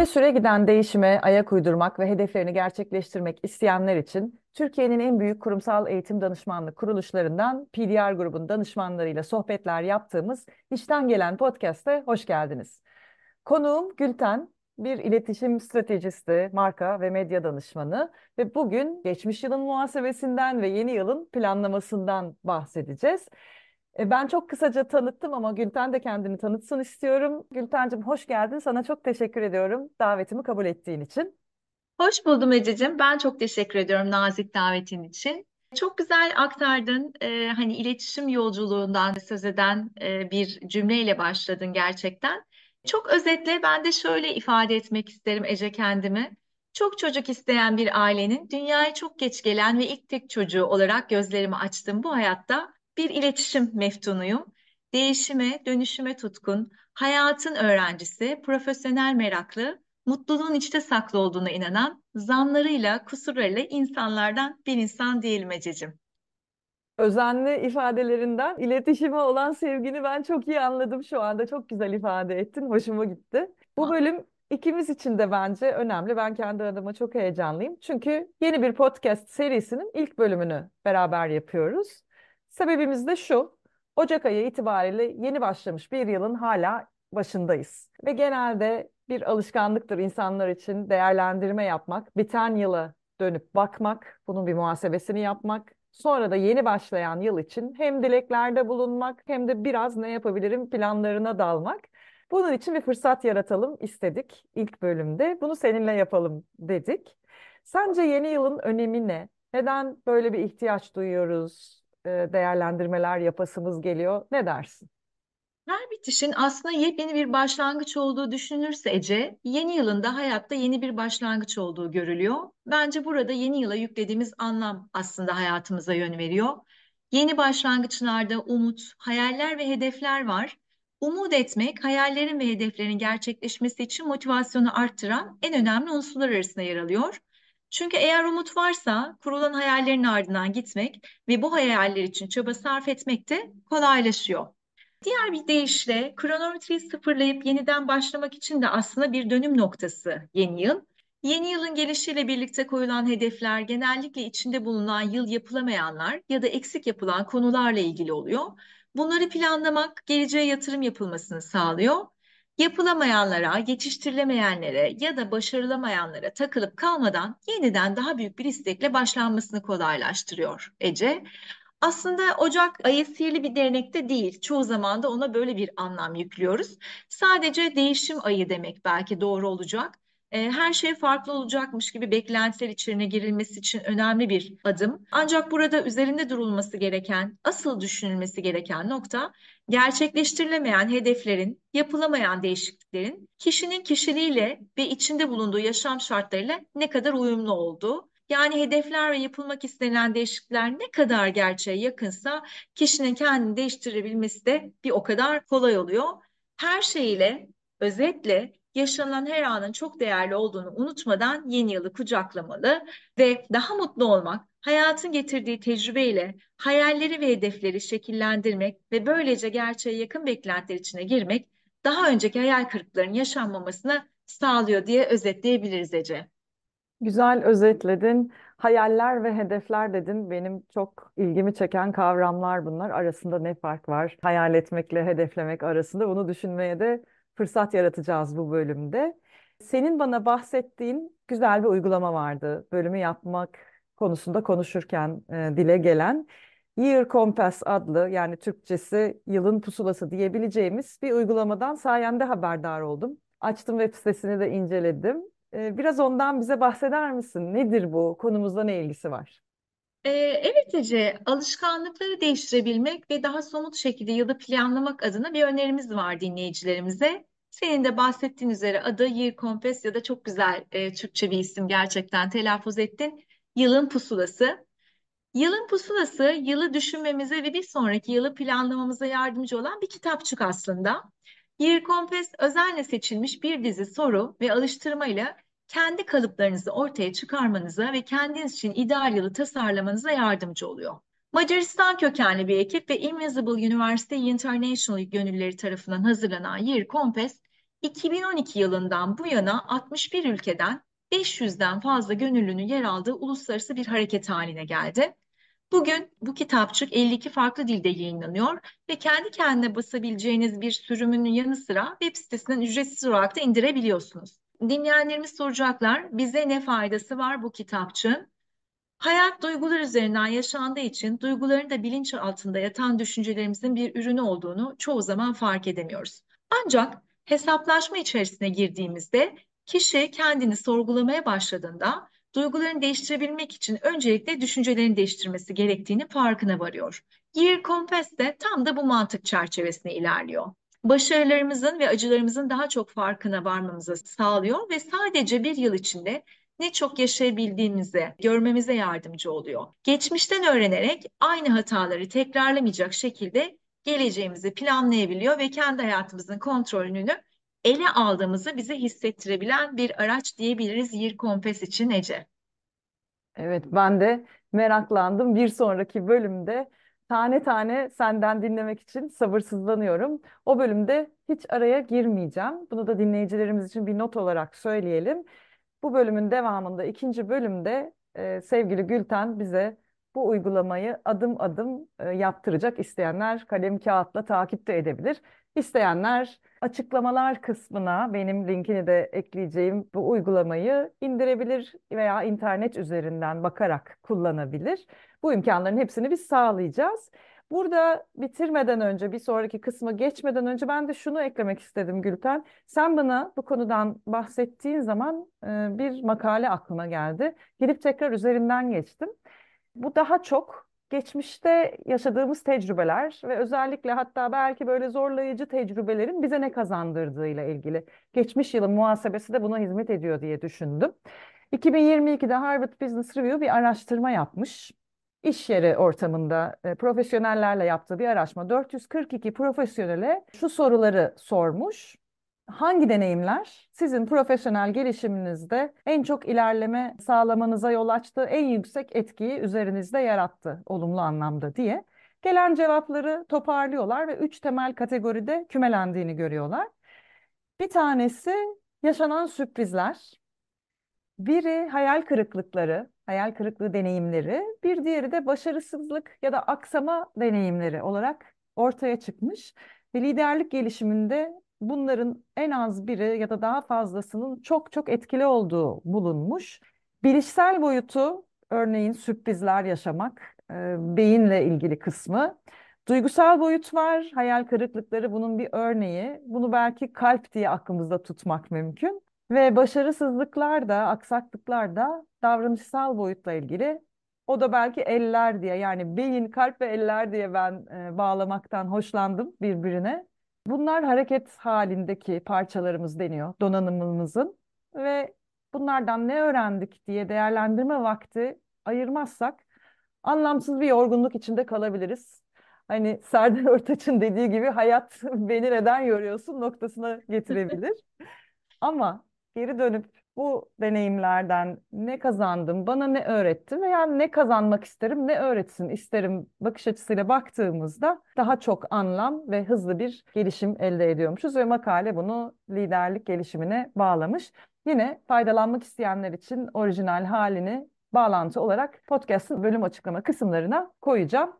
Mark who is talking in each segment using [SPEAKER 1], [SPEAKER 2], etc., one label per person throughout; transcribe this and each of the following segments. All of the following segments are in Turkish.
[SPEAKER 1] İşte süre giden değişime ayak uydurmak ve hedeflerini gerçekleştirmek isteyenler için Türkiye'nin en büyük kurumsal eğitim danışmanlık kuruluşlarından PDR grubun danışmanlarıyla sohbetler yaptığımız İşten Gelen Podcast'e hoş geldiniz. Konuğum Gülten, bir iletişim stratejisti, marka ve medya danışmanı ve bugün geçmiş yılın muhasebesinden ve yeni yılın planlamasından bahsedeceğiz. E, Ben çok kısaca tanıttım ama Gülten de kendini tanıtsın istiyorum. Gültencim hoş geldin. Sana çok teşekkür ediyorum davetimi kabul ettiğin için.
[SPEAKER 2] Hoş buldum Ececiğim. Ben çok teşekkür ediyorum nazik davetin için. Çok güzel aktardın. Ee, hani iletişim yolculuğundan söz eden e, bir cümleyle başladın gerçekten. Çok özetle ben de şöyle ifade etmek isterim Ece kendimi. Çok çocuk isteyen bir ailenin dünyaya çok geç gelen ve ilk tek çocuğu olarak gözlerimi açtım bu hayatta bir iletişim meftunuyum. Değişime, dönüşüme tutkun, hayatın öğrencisi, profesyonel meraklı mutluluğun içte saklı olduğuna inanan, zanlarıyla, kusurlarıyla insanlardan bir insan değilim Ececiğim.
[SPEAKER 1] Özenli ifadelerinden iletişime olan sevgini ben çok iyi anladım şu anda. Çok güzel ifade ettin. Hoşuma gitti. Bu bölüm ikimiz için de bence önemli. Ben kendi adıma çok heyecanlıyım. Çünkü yeni bir podcast serisinin ilk bölümünü beraber yapıyoruz. Sebebimiz de şu. Ocak ayı itibariyle yeni başlamış bir yılın hala başındayız. Ve genelde bir alışkanlıktır insanlar için değerlendirme yapmak, biten yıla dönüp bakmak, bunun bir muhasebesini yapmak, sonra da yeni başlayan yıl için hem dileklerde bulunmak hem de biraz ne yapabilirim planlarına dalmak. Bunun için bir fırsat yaratalım istedik ilk bölümde. Bunu seninle yapalım dedik. Sence yeni yılın önemi ne? Neden böyle bir ihtiyaç duyuyoruz? E, Değerlendirmeler yapasımız geliyor. Ne dersin?
[SPEAKER 2] Her bitişin aslında yepyeni bir başlangıç olduğu düşünülürse Ece, yeni yılında hayatta yeni bir başlangıç olduğu görülüyor. Bence burada yeni yıla yüklediğimiz anlam aslında hayatımıza yön veriyor. Yeni başlangıçlarda umut, hayaller ve hedefler var. Umut etmek, hayallerin ve hedeflerin gerçekleşmesi için motivasyonu arttıran en önemli unsurlar arasında yer alıyor. Çünkü eğer umut varsa kurulan hayallerin ardından gitmek ve bu hayaller için çaba sarf etmek de kolaylaşıyor. Diğer bir deyişle kronometreyi sıfırlayıp yeniden başlamak için de aslında bir dönüm noktası yeni yıl. Yeni yılın gelişiyle birlikte koyulan hedefler genellikle içinde bulunan yıl yapılamayanlar ya da eksik yapılan konularla ilgili oluyor. Bunları planlamak geleceğe yatırım yapılmasını sağlıyor. Yapılamayanlara, geçiştirilemeyenlere ya da başarılamayanlara takılıp kalmadan yeniden daha büyük bir istekle başlanmasını kolaylaştırıyor Ece. Aslında Ocak ayı sihirli bir dernekte değil. Çoğu zaman da ona böyle bir anlam yüklüyoruz. Sadece değişim ayı demek belki doğru olacak. E, Her şey farklı olacakmış gibi beklentiler içine girilmesi için önemli bir adım. Ancak burada üzerinde durulması gereken, asıl düşünülmesi gereken nokta gerçekleştirilemeyen hedeflerin, yapılamayan değişikliklerin kişinin kişiliğiyle ve içinde bulunduğu yaşam şartlarıyla ne kadar uyumlu olduğu. Yani hedefler ve yapılmak istenilen değişiklikler ne kadar gerçeğe yakınsa kişinin kendini değiştirebilmesi de bir o kadar kolay oluyor. Her şeyiyle, özetle yaşanan her anın çok değerli olduğunu unutmadan yeni yılı kucaklamalı ve daha mutlu olmak, hayatın getirdiği tecrübeyle hayalleri ve hedefleri şekillendirmek ve böylece gerçeğe yakın beklentiler içine girmek daha önceki hayal kırıklıklarının yaşanmamasını sağlıyor diye özetleyebiliriz Ece.
[SPEAKER 1] Güzel özetledin. Hayaller ve hedefler dedin. Benim çok ilgimi çeken kavramlar bunlar. Arasında ne fark var? Hayal etmekle hedeflemek arasında bunu düşünmeye de fırsat yaratacağız bu bölümde. Senin bana bahsettiğin güzel bir uygulama vardı. Bölümü yapmak konusunda konuşurken e, dile gelen. Year Compass adlı yani Türkçesi yılın pusulası diyebileceğimiz bir uygulamadan sayende haberdar oldum. Açtım web sitesini de inceledim. Ee, Biraz ondan bize bahseder misin? Nedir bu? Konumuzla ne ilgisi var?
[SPEAKER 2] Ee, evet Ece, alışkanlıkları değiştirebilmek ve daha somut şekilde yılı planlamak adına bir önerimiz var dinleyicilerimize. Senin de bahsettiğin üzere adı Year Compass ya da çok güzel e, Türkçe bir isim gerçekten telaffuz ettin. Yılın pusulası. Yılın pusulası yılı düşünmemize ve bir sonraki yılı planlamamıza yardımcı olan bir kitapçık aslında. Year Compass özenle seçilmiş bir dizi soru ve alıştırmayla kendi kalıplarınızı ortaya çıkarmanıza ve kendiniz için ideal yılı tasarlamanıza yardımcı oluyor. Macaristan kökenli bir ekip ve Invisible University International gönülleri tarafından hazırlanan Year Compass, 2012 yılından bu yana 61 ülkeden 500'den fazla gönüllünün yer aldığı uluslararası bir hareket haline geldi. Bugün bu kitapçık 52 farklı dilde yayınlanıyor ve kendi kendine basabileceğiniz bir sürümünün yanı sıra web sitesinden ücretsiz olarak da indirebiliyorsunuz. Dinleyenlerimiz soracaklar, bize ne faydası var bu kitapçığın? Hayat duygular üzerinden yaşandığı için duyguların da bilinç altında yatan düşüncelerimizin bir ürünü olduğunu çoğu zaman fark edemiyoruz. Ancak hesaplaşma içerisine girdiğimizde kişi kendini sorgulamaya başladığında duygularını değiştirebilmek için öncelikle düşüncelerini değiştirmesi gerektiğini farkına varıyor. Year Compass de tam da bu mantık çerçevesinde ilerliyor. Başarılarımızın ve acılarımızın daha çok farkına varmamızı sağlıyor ve sadece bir yıl içinde ne çok yaşayabildiğimizi görmemize yardımcı oluyor. Geçmişten öğrenerek aynı hataları tekrarlamayacak şekilde geleceğimizi planlayabiliyor ve kendi hayatımızın kontrolünü ele aldığımızı bize hissettirebilen bir araç diyebiliriz Year Compass için Ece.
[SPEAKER 1] Evet, ben de meraklandım. Bir sonraki bölümde tane tane senden dinlemek için sabırsızlanıyorum. O bölümde hiç araya girmeyeceğim. Bunu da dinleyicilerimiz için bir not olarak söyleyelim. Bu bölümün devamında, ikinci bölümde e, sevgili Gülten bize bu uygulamayı adım adım e, yaptıracak isteyenler kalem kağıtla takip de edebilir. İsteyenler açıklamalar kısmına benim linkini de ekleyeceğim bu uygulamayı indirebilir veya internet üzerinden bakarak kullanabilir. Bu imkanların hepsini biz sağlayacağız. Burada bitirmeden önce, bir sonraki kısma geçmeden önce ben de şunu eklemek istedim Gülten. Sen bana bu konudan bahsettiğin zaman e, bir makale aklıma geldi. Gidip tekrar üzerinden geçtim. Bu daha çok geçmişte yaşadığımız tecrübeler ve özellikle hatta belki böyle zorlayıcı tecrübelerin bize ne kazandırdığıyla ilgili. Geçmiş yılın muhasebesi de buna hizmet ediyor diye düşündüm. 2022'de Harvard Business Review bir araştırma yapmış. İş yeri ortamında e, profesyonellerle yaptığı bir araştırma 442 profesyonele şu soruları sormuş hangi deneyimler sizin profesyonel gelişiminizde en çok ilerleme sağlamanıza yol açtı, en yüksek etkiyi üzerinizde yarattı olumlu anlamda diye. Gelen cevapları toparlıyorlar ve üç temel kategoride kümelendiğini görüyorlar. Bir tanesi yaşanan sürprizler, biri hayal kırıklıkları, hayal kırıklığı deneyimleri, bir diğeri de başarısızlık ya da aksama deneyimleri olarak ortaya çıkmış. Ve liderlik gelişiminde bunların en az biri ya da daha fazlasının çok çok etkili olduğu bulunmuş. Bilişsel boyutu örneğin sürprizler yaşamak, e, beyinle ilgili kısmı. Duygusal boyut var, hayal kırıklıkları bunun bir örneği. Bunu belki kalp diye aklımızda tutmak mümkün. Ve başarısızlıklar da, aksaklıklar da davranışsal boyutla ilgili. O da belki eller diye yani beyin, kalp ve eller diye ben e, bağlamaktan hoşlandım birbirine. Bunlar hareket halindeki parçalarımız deniyor donanımımızın ve bunlardan ne öğrendik diye değerlendirme vakti ayırmazsak anlamsız bir yorgunluk içinde kalabiliriz. Hani Serdar Ortaç'ın dediği gibi hayat beni neden yoruyorsun noktasına getirebilir. Ama geri dönüp bu deneyimlerden ne kazandım, bana ne öğretti veya ne kazanmak isterim, ne öğretsin isterim bakış açısıyla baktığımızda daha çok anlam ve hızlı bir gelişim elde ediyormuşuz ve makale bunu liderlik gelişimine bağlamış. Yine faydalanmak isteyenler için orijinal halini bağlantı olarak podcast'ın bölüm açıklama kısımlarına koyacağım.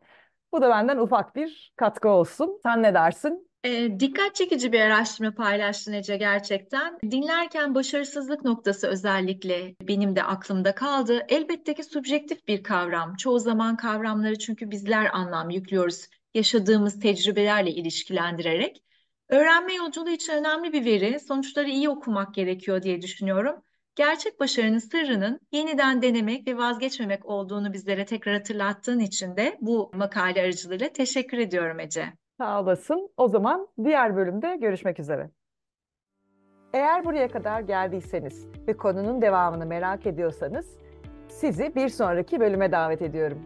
[SPEAKER 1] Bu da benden ufak bir katkı olsun. Sen ne dersin?
[SPEAKER 2] E, dikkat çekici bir araştırma paylaştın Ece gerçekten. Dinlerken başarısızlık noktası özellikle benim de aklımda kaldı. Elbette ki subjektif bir kavram. Çoğu zaman kavramları çünkü bizler anlam yüklüyoruz yaşadığımız tecrübelerle ilişkilendirerek. Öğrenme yolculuğu için önemli bir veri. Sonuçları iyi okumak gerekiyor diye düşünüyorum. Gerçek başarının sırrının yeniden denemek ve vazgeçmemek olduğunu bizlere tekrar hatırlattığın için de bu makale aracılığıyla teşekkür ediyorum Ece.
[SPEAKER 1] Sağ olasın. O zaman diğer bölümde görüşmek üzere. Eğer buraya kadar geldiyseniz ve konunun devamını merak ediyorsanız sizi bir sonraki bölüme davet ediyorum.